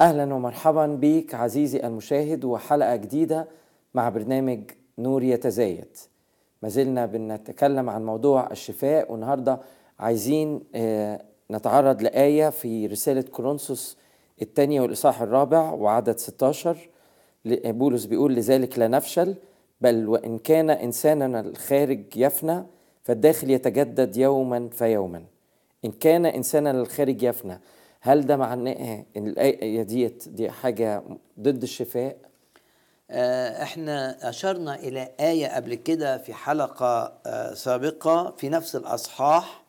أهلا ومرحبا بك عزيزي المشاهد وحلقة جديدة مع برنامج نور يتزايد. ما زلنا بنتكلم عن موضوع الشفاء والنهاردة عايزين آه، نتعرض لآية في رسالة كورنثوس الثانية والإصحاح الرابع وعدد 16 ل- بولس بيقول لذلك لا نفشل بل وإن كان إنساننا الخارج يفنى فالداخل يتجدد يوما فيوما. إن كان إنساننا الخارج يفنى هل ده معناه إن الآية ديت دي حاجة ضد الشفاء؟ آه، إحنا أشرنا إلى آية قبل كده في حلقة آه، سابقة في نفس الأصحاح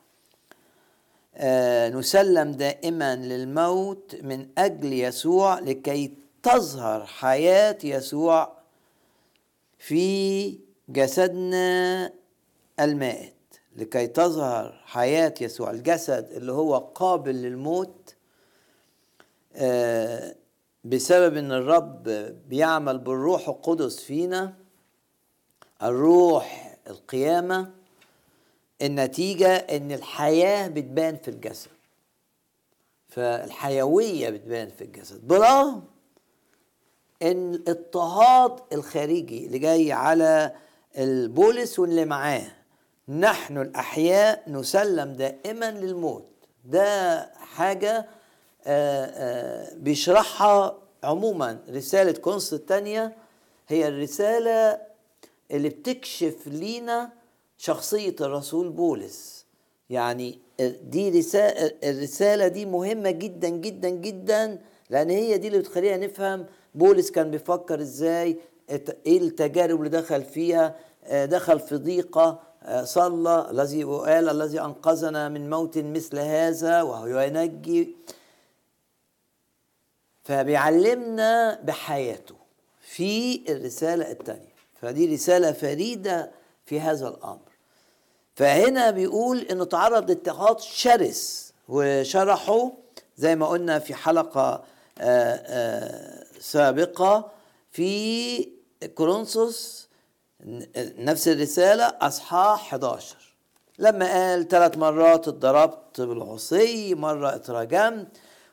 آه، نسلم دائما للموت من أجل يسوع لكي تظهر حياة يسوع في جسدنا المائت لكي تظهر حياة يسوع الجسد اللي هو قابل للموت بسبب إن الرب بيعمل بالروح القدس فينا الروح القيامة النتيجة إن الحياة بتبان في الجسد. فالحيوية بتبان في الجسد. برغم إن الاضطهاد الخارجي اللي جاي على البولس واللي معاه نحن الأحياء نسلم دائما للموت. ده حاجة آه، آه، بيشرحها عموما رسالة كونس الثانية هي الرسالة اللي بتكشف لينا شخصية الرسول بولس. يعني دي رسالة الرسالة دي مهمة جدا جدا جدا لأن هي دي اللي بتخلينا نفهم بولس كان بيفكر إزاي إيه التجارب اللي دخل فيها آه، دخل في ضيقة آه، صلى الذي وقال الذي أنقذنا من موت مثل هذا وهو ينجي. فبيعلمنا بحياته في الرسالة الثانية فدي رسالة فريدة في هذا الأمر. فهنا بيقول إنه تعرض لاضطهاد شرس وشرحه زي ما قلنا في حلقة آه، آه، سابقة في كورنثوس نفس الرسالة أصحاح 11 لما قال ثلاث مرات اتضربت بالعصي مرة اترجمت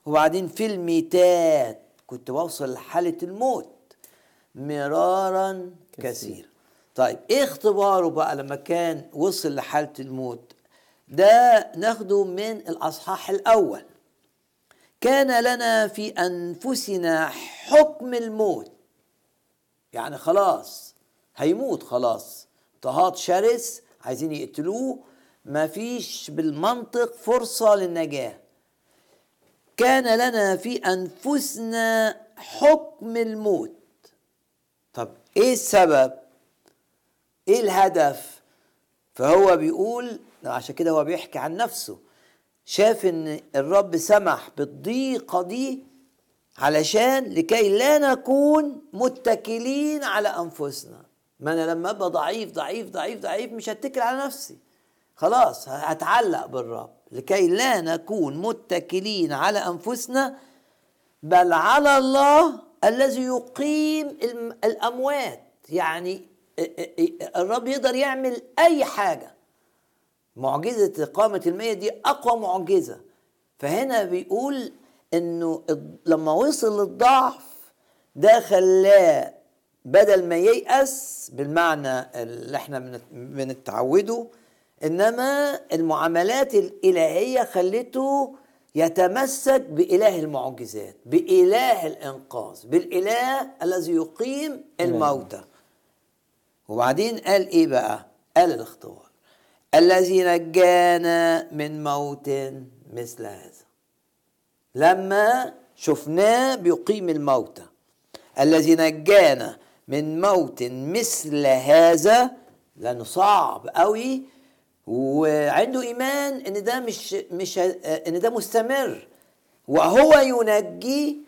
وبعدين في الميتات. كنت بوصل لحالة الموت. مرارا كثيرا طيب إيه اختباره بقى لما كان وصل لحالة الموت؟ ده ناخده من الأصحاح الأول. كان لنا في أنفسنا حكم الموت. يعني خلاص هيموت خلاص. اضطهاد شرس عايزين يقتلوه. ما فيش بالمنطق فرصة للنجاة. كان لنا في أنفسنا حكم الموت. طب إيه السبب؟ إيه الهدف؟ فهو بيقول عشان كده هو بيحكي عن نفسه. شاف إن الرب سمح بالضيقة دي علشان لكي لا نكون متكلين على أنفسنا. ما أنا لما أبقى ضعيف ضعيف ضعيف ضعيف مش هتكل على نفسي. خلاص هتعلق بالرب. لكي لا نكون متكلين على أنفسنا بل على الله الذي يقيم الأموات. يعني الرب يقدر يعمل أي حاجة. معجزة إقامة المية دي أقوى معجزة. فهنا بيقول إنه لما وصل للضعف ده خلاه بدل ما ييأس بالمعنى اللي إحنا بنت- بنتعوده إنما المعاملات الإلهية خلته يتمسك بإله المعجزات بإله الإنقاذ بالإله الذي يقيم الموتى. وبعدين قال إيه بقى؟ قال الاختبار. الذي نجانا من موت مثل هذا. لما شفناه بيقيم الموتى. الذي نجانا من موت مثل هذا لأنه صعب قوي وعنده إيمان إن ده مش مش إن ده مستمر. وهو ينجي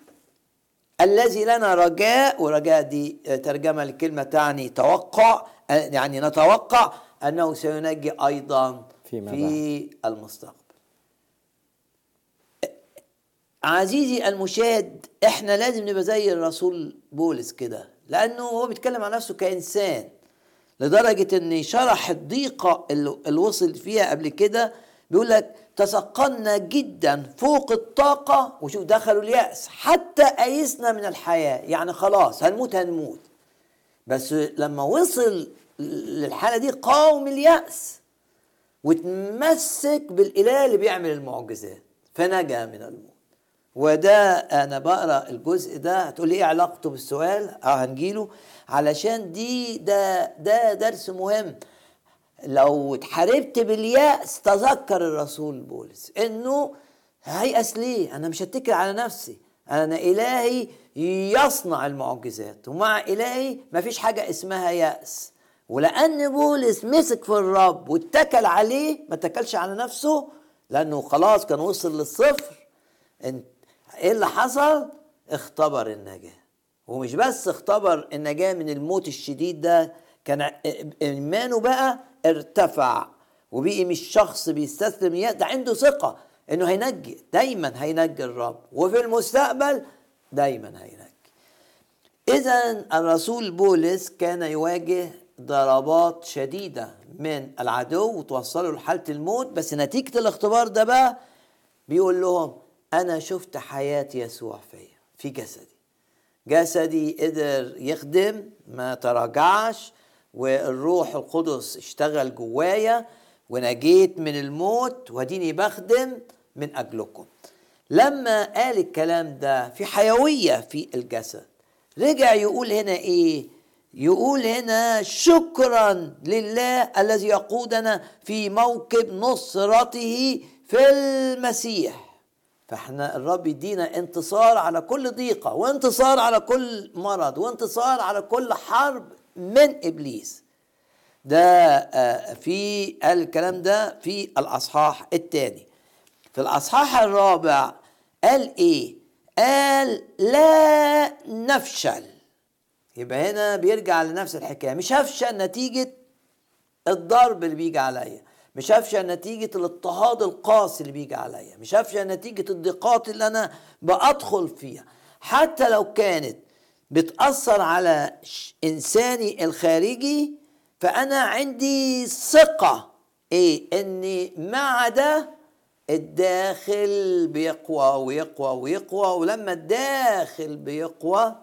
الذي لنا رجاء ورجاء دي ترجمة لكلمة تعني توقع يعني نتوقع أنه سينجي أيضا فيما في المستقبل. عزيزي المشاهد إحنا لازم نبقى زي الرسول بولس كده لأنه هو بيتكلم عن نفسه كإنسان. لدرجة إن شرح الضيقه اللي وصل فيها قبل كده بيقول لك تثقلنا جدا فوق الطاقة وشوف دخلوا اليأس حتى أيسنا من الحياة. يعني خلاص هنموت هنموت. بس لما وصل للحالة دي قاوم اليأس وتمسك بالإله اللي بيعمل المعجزات فنجا من الموت. وده أنا بقرأ الجزء ده. هتقول لي إيه علاقته بالسؤال؟ آه هنجيله. علشان دي ده ده درس مهم. لو اتحاربت باليأس تذكر الرسول بولس إنه هيأس ليه؟ أنا مش هتكل على نفسي. أنا إلهي يصنع المعجزات ومع إلهي مفيش حاجة اسمها يأس. ولأن بولس مسك في الرب واتكل عليه ما اتكلش على نفسه لأنه خلاص كان وصل للصفر انت إيه اللي حصل؟ اختبر النجاة. ومش بس اختبر النجاه من الموت الشديد ده كان إيمانه بقى ارتفع وبقي مش شخص بيستسلم ده عنده ثقة إنه هينجي دايما هينجي الرب. وفي المستقبل دايما هينجي. اذا الرسول بولس كان يواجه ضربات شديدة من العدو وتوصله لحالة الموت. بس نتيجة الاختبار ده بقى بيقول لهم أنا شفت حياة يسوع فيا في جسدي. جسدي قدر يخدم ما تراجعش والروح القدس اشتغل جوايا ونجيت من الموت وديني بخدم من أجلكم. لما قال الكلام ده في حيوية في الجسد رجع يقول هنا إيه؟ يقول هنا شكرا لله الذي يقودنا في موكب نصرته في المسيح. فاحنا الرب يدينا انتصار على كل ضيقة وانتصار على كل مرض وانتصار على كل حرب من إبليس. ده في الكلام ده في الأصحاح الثاني. في الأصحاح الرابع قال إيه؟ قال لا نفشل. يبقى هنا بيرجع لنفس الحكاية مش هفشل نتيجة الضرب اللي بيجي عليا. مش هفشل نتيجة الاضطهاد القاسي اللي بيجي عليا. مش هفشل نتيجة الضيقات اللي أنا بأدخل فيها. حتى لو كانت بتأثر على إنساني الخارجي فأنا عندي ثقة إيه؟ إني مع ده الداخل بيقوى ويقوى ويقوى ولما الداخل بيقوى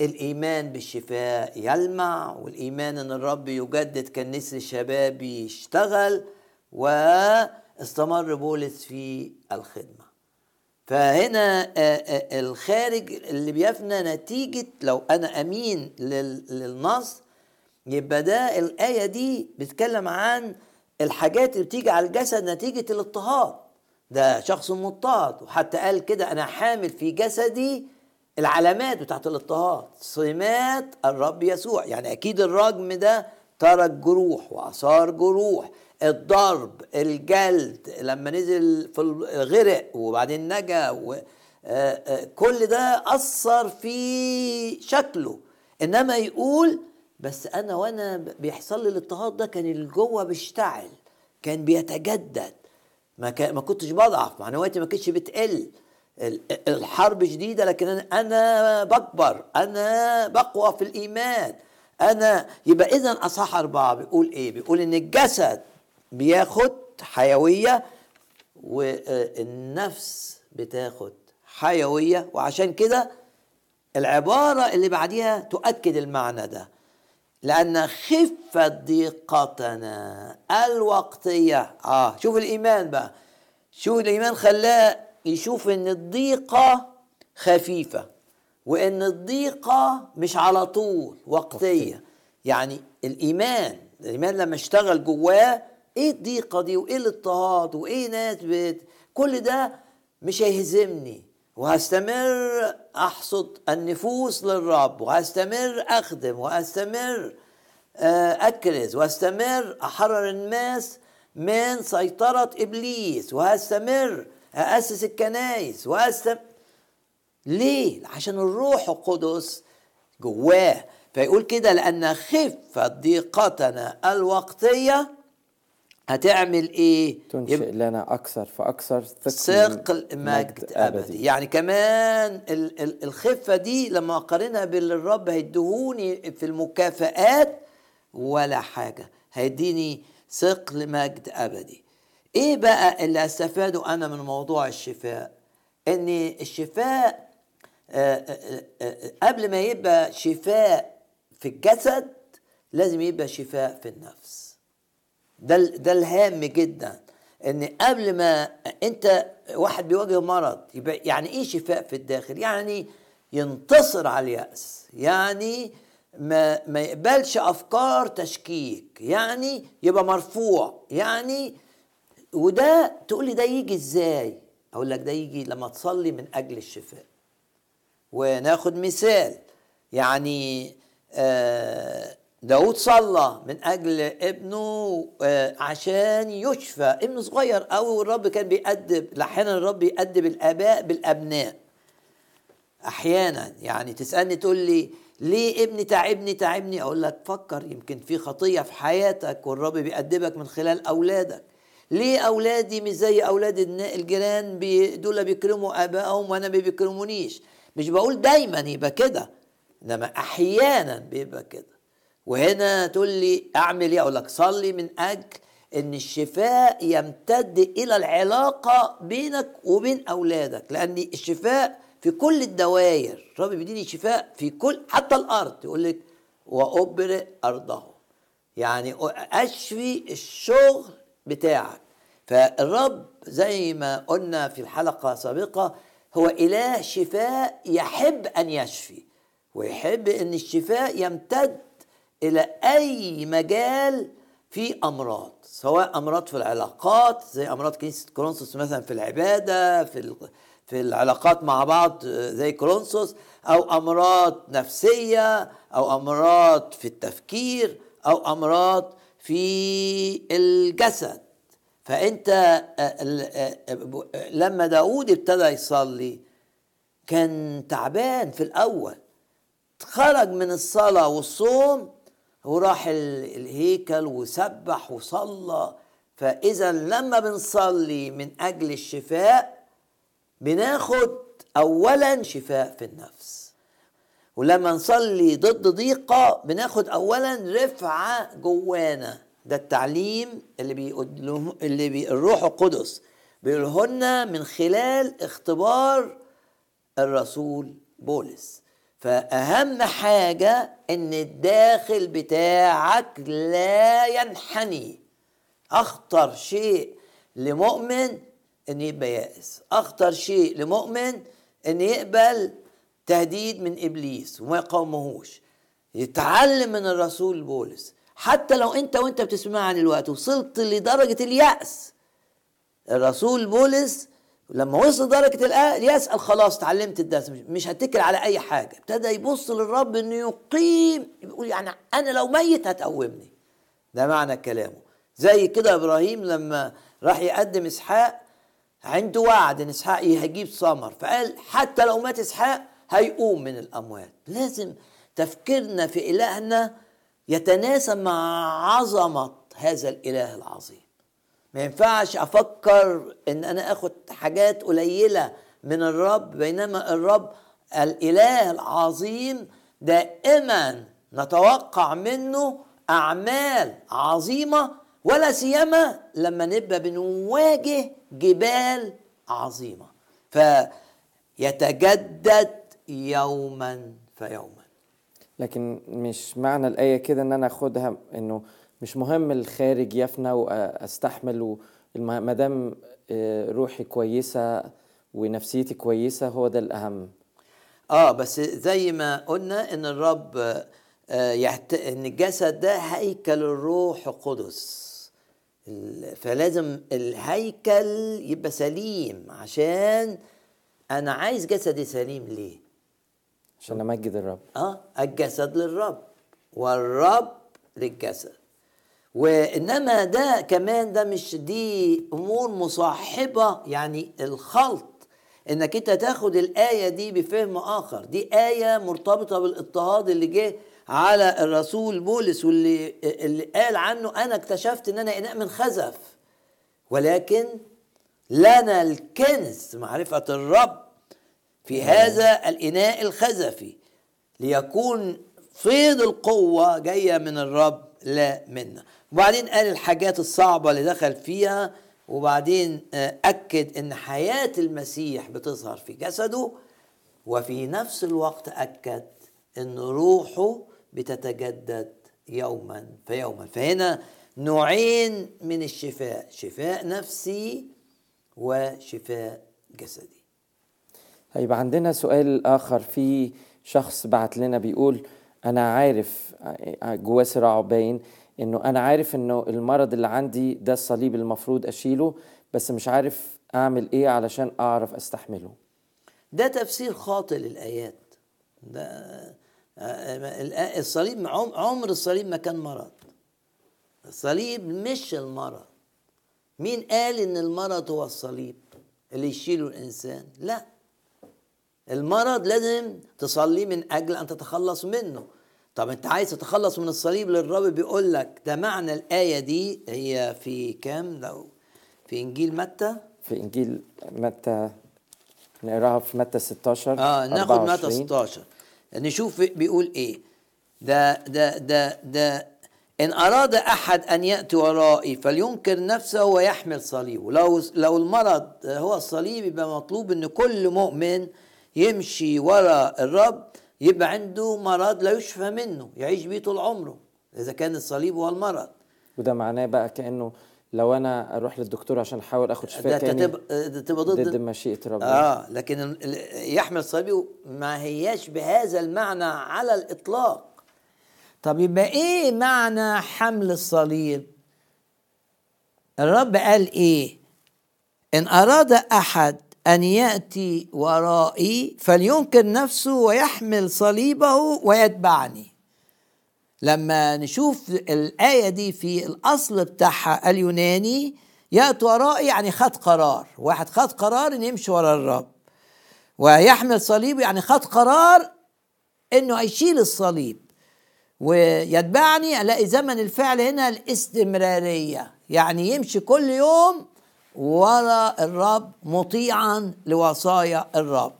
الإيمان بالشفاء يلمع والإيمان إن الرب يجدد كان نسر شبابي يشتغل واستمر بولس في الخدمة. فهنا الخارج اللي بيفنى نتيجة لو أنا أمين للنص يبقى ده الآية دي بتتكلم عن الحاجات اللي بتيجي على الجسد نتيجة الاضطهاد. ده شخص مضطهد وحتى قال كده أنا حامل في جسدي العلامات بتاعت الاضطهاد. سمات الرب يسوع. يعني أكيد الرجم ده ترك جروح وآثار جروح. الضرب الجلد لما نزل في الغرق وبعدين نجا و كل ده أثر في شكله. إنما يقول بس أنا وأنا بيحصل لي الاضطهاد ده كان اللي جوه بيشتعل كان بيتجدد. ما ما كنتش بضعف معنوياتي ما كانتش بتقل. الحرب شديده لكن أنا بكبر أنا بقوى في الإيمان. أنا يبقى اذا أصح أربعة. بيقول إيه؟ بيقول إن الجسد بياخد حيوية والنفس بتاخد حيوية. وعشان كده العبارة اللي بعديها تؤكد المعنى ده. لأن خفة ضيقتنا الوقتية. آه شوف الإيمان بقى. شوف الإيمان خلاه يشوف إن الضيقة خفيفة وإن الضيقة مش على طول وقتية. يعني الإيمان الإيمان لما اشتغل جواه إيه الضيقة دي؟ وإيه الاضطهاد؟ وإيه ناس بت... كل ده مش هيهزمني. وهستمر أحصد النفوس للرب وهستمر أخدم وهستمر آه، أكرز واستمر أحرر الناس من سيطرة إبليس وهستمر اسس الكنايس وهستمر ليه؟ عشان الروح القدس جواه. فيقول كده لأن خفة ضيقتنا الوقتية هتعمل إيه؟ تنشئ لنا أكثر فأكثر ثقل مجد أبدي. يعني كمان ال- ال- الخفة دي لما أقارنها باللي الرب هيدهوني في المكافآت ولا حاجة. هيديني ثقل مجد أبدي. إيه بقى اللي أستفاده أنا من موضوع الشفاء؟ إن الشفاء آه، آه، آه، قبل ما يبقى شفاء في الجسد لازم يبقى شفاء في النفس. ده ده الهام جدا. إن قبل ما أنت واحد بيواجه مرض يبقى يعني إيه شفاء في الداخل؟ يعني ينتصر على اليأس. يعني ما ما يقبلش أفكار تشكيك. يعني يبقى مرفوع. يعني وده تقول لي ده يجي إزاي؟ أقول لك ده يجي لما تصلي من أجل الشفاء. وناخد مثال يعني آه، داود صلى من أجل ابنه آه، عشان يشفى. ابنه صغير قوي والرب كان بيأدب أحيانا الرب يأدب الآباء بالأبناء. أحيانا يعني تسألني تقول لي ليه ابني تعبني تعبني؟ أقول لك فكر يمكن في خطية في حياتك والرب بيأدبك من خلال أولادك. ليه اولادي مش زي أولاد الجيران دول بيكرموا آبائهم وأنا ما بيكرمونيش. مش بقول دايما يبقى كده إنما أحيانا بيبقى كده. وهنا تقول لي أعمل إيه؟ أقول لك صلي من أجل إن الشفاء يمتد إلى العلاقة بينك وبين أولادك لأن الشفاء في كل الدوائر الرب بيديني شفاء في كل حتى الأرض. يقول لك وأبرئ أرضه. يعني أشفي الشغل بتاعك. فالرب زي ما قلنا في الحلقة السابقة هو إله شفاء يحب أن يشفي ويحب إن الشفاء يمتد إلى أي مجال في أمراض سواء أمراض في العلاقات زي أمراض كنيسة كورنثوس مثلا في العبادة في في العلاقات مع بعض زي كورنثوس أو أمراض نفسية أو أمراض في التفكير أو أمراض في الجسد. فأنت آه، آه، لما داود ابتدى يصلي كان تعبان في الأول. خرج من الصلاة والصوم وراح ال- الهيكل وسبح وصلى. فإذا لما بنصلي من أجل الشفاء بناخد أولا شفاء في النفس. ولما نصلي ضد ضيقة بناخد أولا رفعة جوانا. ده التعليم اللي بيقول اللي بي الروح القدس بيقوله لنا من خلال اختبار الرسول بولس. فأهم حاجة إن الداخل بتاعك لا ينحني. أخطر شيء لمؤمن إن يبقى يائس. أخطر شيء لمؤمن إن يقبل تهديد من إبليس وما يقاومهوش يتعلم من الرسول بولس. حتى لو أنت وأنت بتسمعني الوقت وصلت لدرجة اليأس الرسول بولس لما وصل درجة الآ- اليأس قال خلاص اتعلمت الدرس مش- هتكل على أي حاجة. ابتدى يبص للرب إنه يقيم يقول يعني أنا لو ميت هتقومني. ده معنى كلامه. زي كده إبراهيم لما راح يقدم إسحاق عنده وعد إن إسحاق هيجيب ثمر. فقال حتى لو مات إسحاق هيقوم من الأموات. لازم تفكيرنا في إلهنا يتناسب مع عظمة هذا الإله العظيم. ما ينفعش أفكر إن أنا آخد حاجات قليلة من الرب بينما الرب الإله العظيم دائما نتوقع منه أعمال عظيمة ولا سيما لما نبقى بنواجه جبال عظيمة. فيتجدد يوما فيوما. لكن مش معنى الآية كده إن أنا أخدها إنه مش مهم الخارج يفنى وأستحمل ما دام آه، روحي كويسة ونفسيتي كويسة هو ده الأهم. آه بس زي ما قلنا إن الرب آه، يحت... إن الجسد ده هيكل الروح القدس. ال- فلازم الهيكل يبقى سليم عشان أنا عايز جسدي سليم ليه؟ عشان امجد الرب. آه الجسد للرب والرب للجسد. وإنما ده كمان ده مش دي أمور مصاحبة يعني الخلط. إنك أنت تاخد الآية دي بفهم آخر. دي آية مرتبطة بالاضطهاد اللي جه على الرسول بولس واللي اللي قال عنه أنا اكتشفت إن أنا إناء من خزف. ولكن لنا الكنز معرفة الرب. في هذا الإناء الخزفي ليكون فيض القوة جاية من الرب لا منا. وبعدين قال الحاجات الصعبة اللي دخل فيها وبعدين آه، أكد أن حياة المسيح بتظهر في جسده وفي نفس الوقت أكد أن روحه بتتجدد يوما فيوما فهنا نوعين من الشفاء شفاء نفسي وشفاء جسدي. هيبقى عندنا سؤال آخر. في شخص بعت لنا بيقول أنا عارف جواه صراع باين إنه أنا عارف إنه المرض اللي عندي ده الصليب المفروض أشيله بس مش عارف أعمل إيه علشان أعرف أستحمله. ده تفسير خاطئ للآيات. ده آه، الآ- الصليب عم- عمر الصليب ما كان مرض. الصليب مش المرض. مين قال إن المرض هو الصليب اللي يشيله الإنسان؟ لا. المرض لازم تصلي من أجل أن تتخلص منه. طب أنت عايز تتخلص من الصليب للرب بيقول لك ده معنى الآية دي هي في كام؟ لو في إنجيل متى؟ في إنجيل متى؟ نقراها في متى 16 آه ناخد متى 24. 16 نشوف بيقول إيه. ده ده ده ده إن أراد أحد أن يأتي ورائي فلينكر نفسه ويحمل صليبه. لو لو المرض هو الصليب يبقى مطلوب إن كل مؤمن يمشي ورا الرب يبقى عنده مرض لا يشفى منه يعيش بيه طول عمره إذا كان الصليب هو المرض. وده معناه بقى كأنه لو أنا أروح للدكتور عشان أحاول أخد ده شفاء تاني تبقى ده تبقى ضد ضد مشيئة ربنا آه لكن يحمل صليبه ما هياش بهذا المعنى على الإطلاق. طب يبقى إيه معنى حمل الصليب؟ الرب قال إيه؟ إن أراد أحد أن يأتي ورائي فلينكر نفسه ويحمل صليبه ويتبعني. لما نشوف الآية دي في الأصل بتاعها اليوناني يأتي ورائي يعني خد قرار. واحد خد قرار إنه يمشي ورا الرب. ويحمل صليب يعني خد قرار إنه هيشيل الصليب. ويتبعني ألاقي زمن الفعل هنا الاستمرارية. يعني يمشي كل يوم ورا الرب مطيعا لوصايا الرب.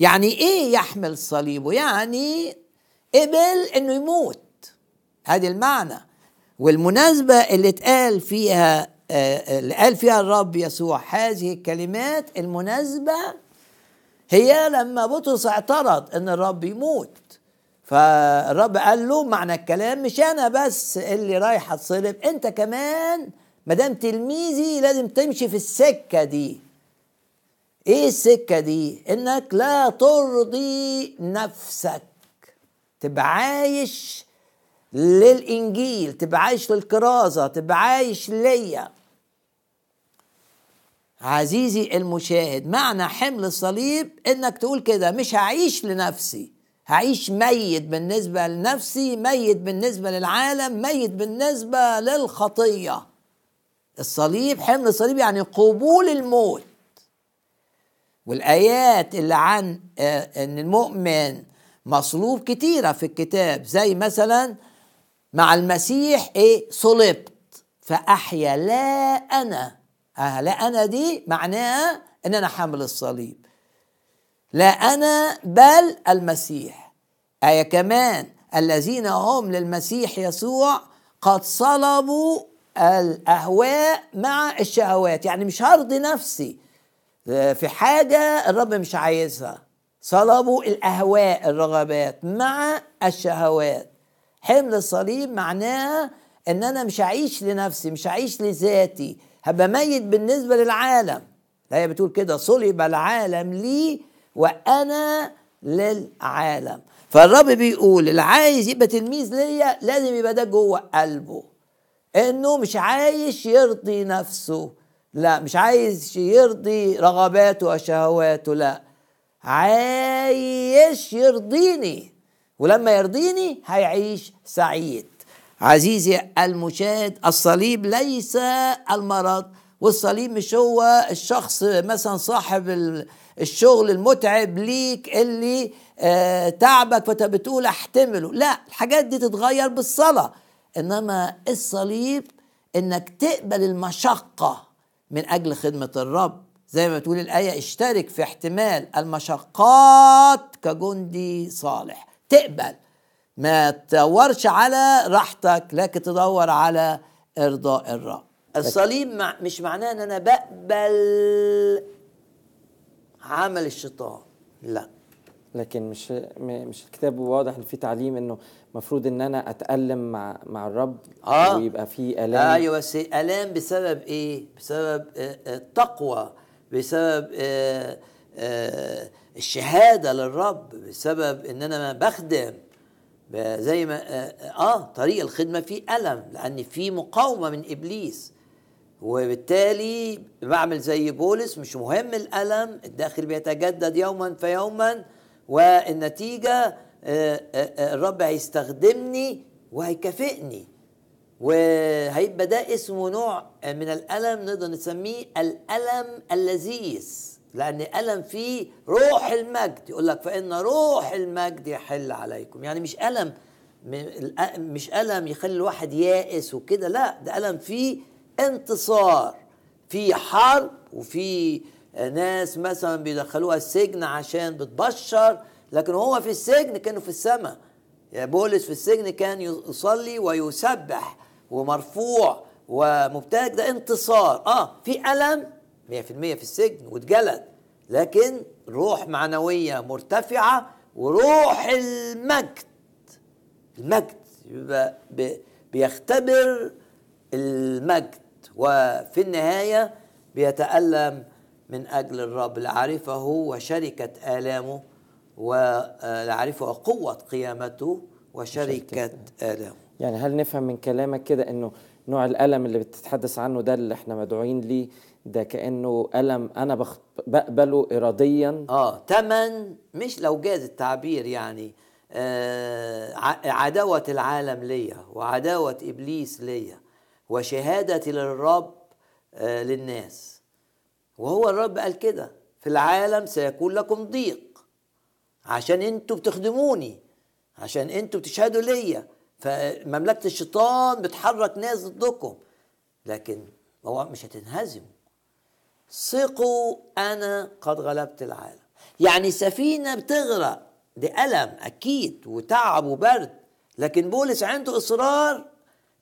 يعني إيه يحمل صليبه؟ يعني قبل إنه يموت. هذه المعنى. والمناسبة اللي اتقال فيها آه، اللي قال فيها الرب يسوع هذه الكلمات المناسبة هي لما بطرس اعترض إن الرب يموت. فالرب قال له معنى الكلام مش أنا بس اللي رايح أتصلب أنت كمان ما دام تلميذي لازم تمشي في السكة دي. إيه السكة دي؟ إنك لا ترضي نفسك. تبقى عايش للإنجيل تبقى عايش للكرازه تبقى عايش ليا. عزيزي المشاهد معنى حمل الصليب إنك تقول كده مش هعيش لنفسي. هعيش ميت بالنسبة لنفسي ميت بالنسبة للعالم ميت بالنسبة للخطية. الصليب حمل الصليب يعني قبول الموت. والآيات اللي عن آه، أن المؤمن مصلوب كتيرة في الكتاب زي مثلا مع المسيح إيه؟ صلبت. فأحيا لا أنا. آه لا أنا دي معناها أن أنا حامل الصليب. لا أنا بل المسيح. آية كمان الذين هم للمسيح يسوع قد صلبوا الأهواء مع الشهوات. يعني مش هرضي نفسي. في حاجة الرب مش عايزها. صلبوا الأهواء الرغبات مع الشهوات. حمل الصليب معناها إن أنا مش هعيش لنفسي مش هعيش لذاتي. هبقى ميت بالنسبة للعالم. الآية بتقول كده. صلب العالم لي وأنا للعالم. فالرب بيقول اللي عايز يبقى تلميذ ليا لازم يبقى ده جوه قلبه. إنه مش عايش يرضي نفسه لا مش عايز يرضي رغباته وشهواته لا. عايش يرضيني ولما يرضيني هيعيش سعيد. عزيزي المشاهد الصليب ليس المرض والصليب مش هو الشخص مثلا صاحب الشغل المتعب ليك اللي آه تعبك فأنت بتقول أحتمله. لا الحاجات دي تتغير بالصلاة. إنما الصليب إنك تقبل المشقة من أجل خدمة الرب. زي ما تقول الآية اشترك في احتمال المشقات كجندي صالح. تقبل. ما تدورش على راحتك لكن تدور على إرضاء الرب. الصليب مع مش معناه إن أنا بقبل عمل الشيطان. لا. لكن مش مش الكتاب واضح إن في تعليم إنه المفروض إن أنا أتألم مع مع الرب آه. ويبقى في آلام. أيوه بس آلام بسبب إيه؟ بسبب التقوى بسبب آه آه الشهادة للرب بسبب إن أنا بخدم زي ما آه طريق الخدمة فيه ألم لأن في مقاومة من إبليس. وبالتالي بعمل زي بولس مش مهم الألم الداخل بيتجدد يوما فيوما. والنتيجة الرب هيستخدمني وهيكافئني. وهيبقى ده اسمه نوع من الألم نقدر نسميه الألم اللذيذ. لأن ألم فيه روح المجد. يقول لك فإن روح المجد يحل عليكم. يعني مش ألم مش ألم يخلي الواحد يائس وكده لا ده ألم فيه انتصار في حرب وفي ناس مثلا بيدخلوها السجن عشان بتبشر لكن هو في السجن كانوا في السماء. يا بولس في السجن كان يصلي ويسبح ومرفوع ومبتهج ده انتصار. آه في ألم 100% في السجن واتجلد لكن روح معنوية مرتفعة وروح المجد. المجد يبقى بيختبر المجد وفي النهاية بيتألم من أجل الرب لعرفه وشركة آلامه ولعرفه قوه قيامته وشركة آلامه. يعني هل نفهم من كلامك كده إنه نوع الألم اللي بتتحدث عنه ده اللي إحنا مدعوين ليه؟ ده كأنه ألم أنا بخ... بقبله اراديا؟ آه تمن مش لو جاز التعبير يعني آه عداوة العالم ليا وعداوة إبليس ليا وشهادتي للرب آه للناس. وهو الرب قال كده في العالم سيكون لكم ضيق. عشان أنتوا بتخدموني عشان أنتوا بتشهدوا ليا. فمملكة الشيطان بتحرك ناس ضدكم. لكن هو مش هتنهزموا ثقوا أنا قد غلبت العالم. يعني سفينة بتغرق دي الم أكيد وتعب وبرد. لكن بولس عنده إصرار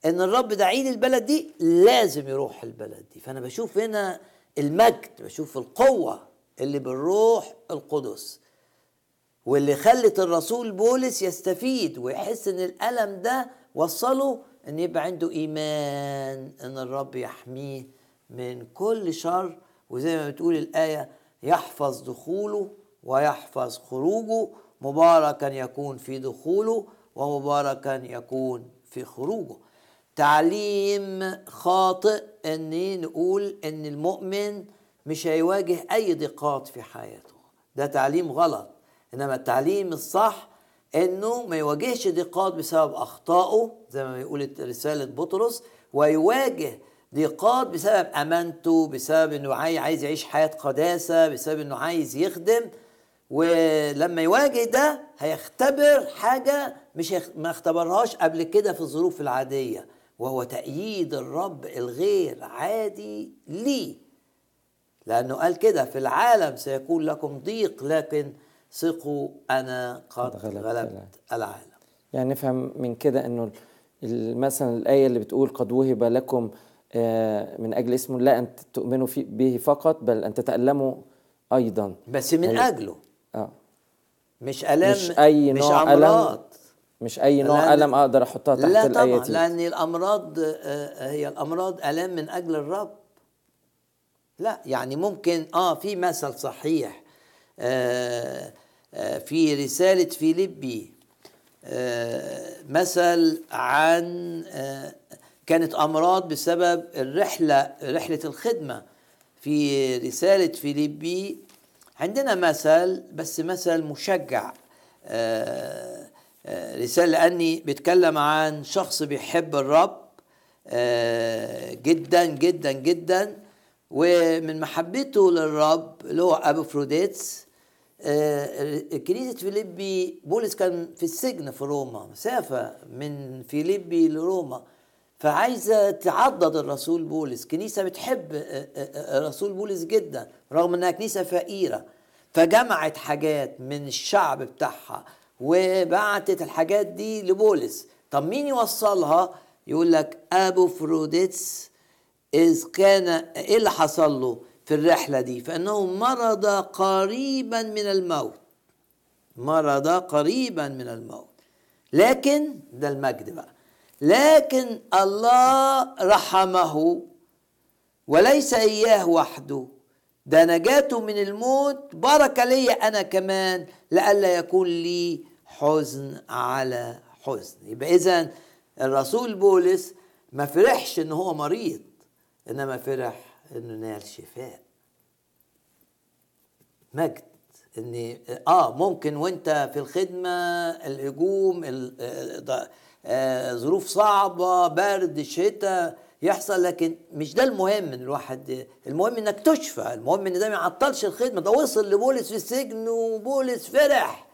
إن الرب داعي البلد دي لازم يروح البلد دي. فأنا بشوف هنا المجد بشوف القوة اللي بالروح القدس. واللي خلت الرسول بولس يستفيد ويحس إن الألم ده وصله إن يبقى عنده إيمان إن الرب يحميه من كل شر. وزي ما بتقول الآية يحفظ دخوله ويحفظ خروجه. مباركا يكون في دخوله ومباركا يكون في خروجه. تعليم خاطئ إن نقول إن المؤمن مش هيواجه أي ضيقات في حياته. ده تعليم غلط. إنما التعليم الصح إنه ما يواجهش ضيقات بسبب أخطائه زي ما بيقول رسالة بطرس ويواجه ضيقات بسبب أمانته بسبب إنه عايز يعيش حياة قداسة بسبب إنه عايز يخدم. ولما يواجه ده هيختبر حاجة مش ما اختبرهاش قبل كده في الظروف العادية. وهو تأييد الرب الغير عادي ليه لأنه قال كده في العالم سيكون لكم ضيق لكن ثقوا أنا قد غلبت, غلبت العالم. يعني نفهم من كده أنه مثلا الآية اللي بتقول قد وهب لكم من أجل اسمه لا أن تؤمنوا به فقط بل أن تتألموا أيضا. بس من يعني أجله. آه. مش ألم مش أي مش نوع أمراض ألم. مش أي نوع ألم أقدر أحطها تحت لا طبعا دي لأن الأمراض آه، هي الأمراض ألام من أجل الرب. لا يعني ممكن آه في مثل صحيح آه آه، في رسالة فيليبي آه، مثل عن آه، كانت أمراض بسبب الرحلة رحلة الخدمة. في رسالة فيليبي عندنا مثل بس مثل مشجع آه، آه، رسالة لأني بيتكلم عن شخص بيحب الرب آه، جدا جدا جدا. ومن محبته للرب اللي هو أبوفروديتس آه، كنيسة فيليبي بولس كان في السجن في روما مسافة من فيليبي لروما. فعايزة تعضد الرسول بولس. كنيسة بتحب آه، آه، آه، الرسول بولس جدا رغم إنها كنيسة فقيرة. فجمعت حاجات من الشعب بتاعها. وبعتت الحاجات دي لبولس. طب مين يوصلها؟ يقول لك أبو فروديتس إذ كان إيه اللي حصل له في الرحلة دي؟ فإنه مرض قريبا من الموت. مرض قريبا من الموت. لكن ده المجد بقى. لكن الله رحمه وليس إياه وحده. ده نجاته من الموت بركة لي أنا كمان لئلا يكون لي حزن على حزن. يبقى إذا الرسول بولس ما فرحش إن هو مريض إنما فرح إنه نال شفاء. مجد إن آه ممكن وأنت في الخدمة الهجوم ال- آه، ض- آه، ظروف صعبة برد شتاء يحصل لكن مش ده المهم ان الواحد. المهم إنك تشفى. المهم إن ده ما يعطلش الخدمة. ده وصل لبولس في السجن وبولس فرح.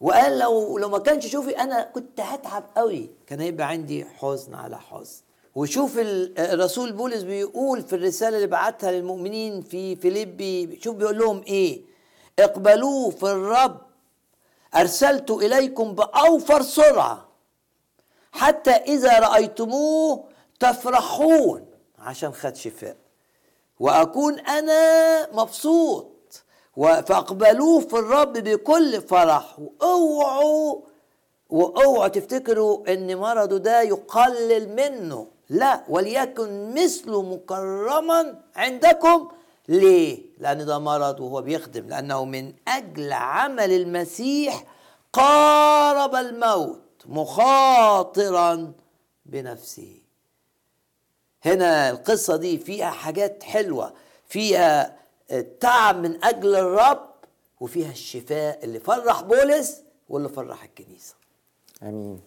وقال لو لو ما كانش شوفي أنا كنت هتعب قوي. كان هيبقى عندي حزن على حزن. وشوف ال- الرسول بولس بيقول في الرسالة اللي بعتها للمؤمنين في فيليبي شوف بيقول لهم إيه؟ اقبلوه في الرب. أرسلت إليكم بأوفر سرعة. حتى إذا رأيتموه تفرحون عشان خد شفاء. وأكون أنا مبسوط. فاقبلوه في الرب بكل فرح. واوعوا واوعوا تفتكروا إن مرضه ده يقلل منه. لا وليكن مثله مكرما عندكم. ليه؟ لأن ده مرض وهو بيخدم. لأنه من أجل عمل المسيح قارب الموت مخاطرا بنفسه. هنا القصة دي فيها حاجات حلوة. فيها التعب من أجل الرب وفيها الشفاء اللي فرح بولس واللي فرح الكنيسة. آمين.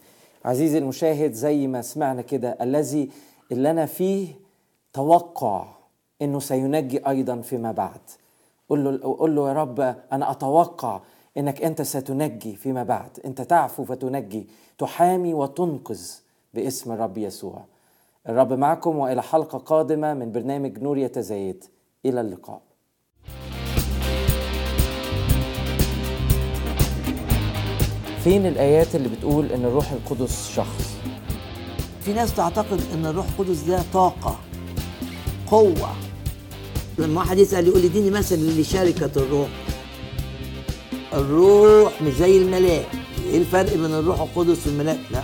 عزيزي المشاهد زي ما سمعنا كده الذي اللي أنا فيه توقع إنه سينجي أيضا فيما بعد. قل له قل له يا رب أنا أتوقع إنك أنت ستنجي فيما بعد. أنت تعفو فتنجي تحامي وتنقذ باسم الرب يسوع. الرب معكم وإلى حلقة قادمة من برنامج نور يتزايد. إلى اللقاء. فين الآيات اللي بتقول إن الروح القدس شخص؟ في ناس تعتقد إن الروح القدس ده طاقة قوة. لما واحد يسأل يقول اديني مثل لشركة الروح الروح مش زي الملاك. إيه الفرق بين الروح القدس والملاك؟ لا.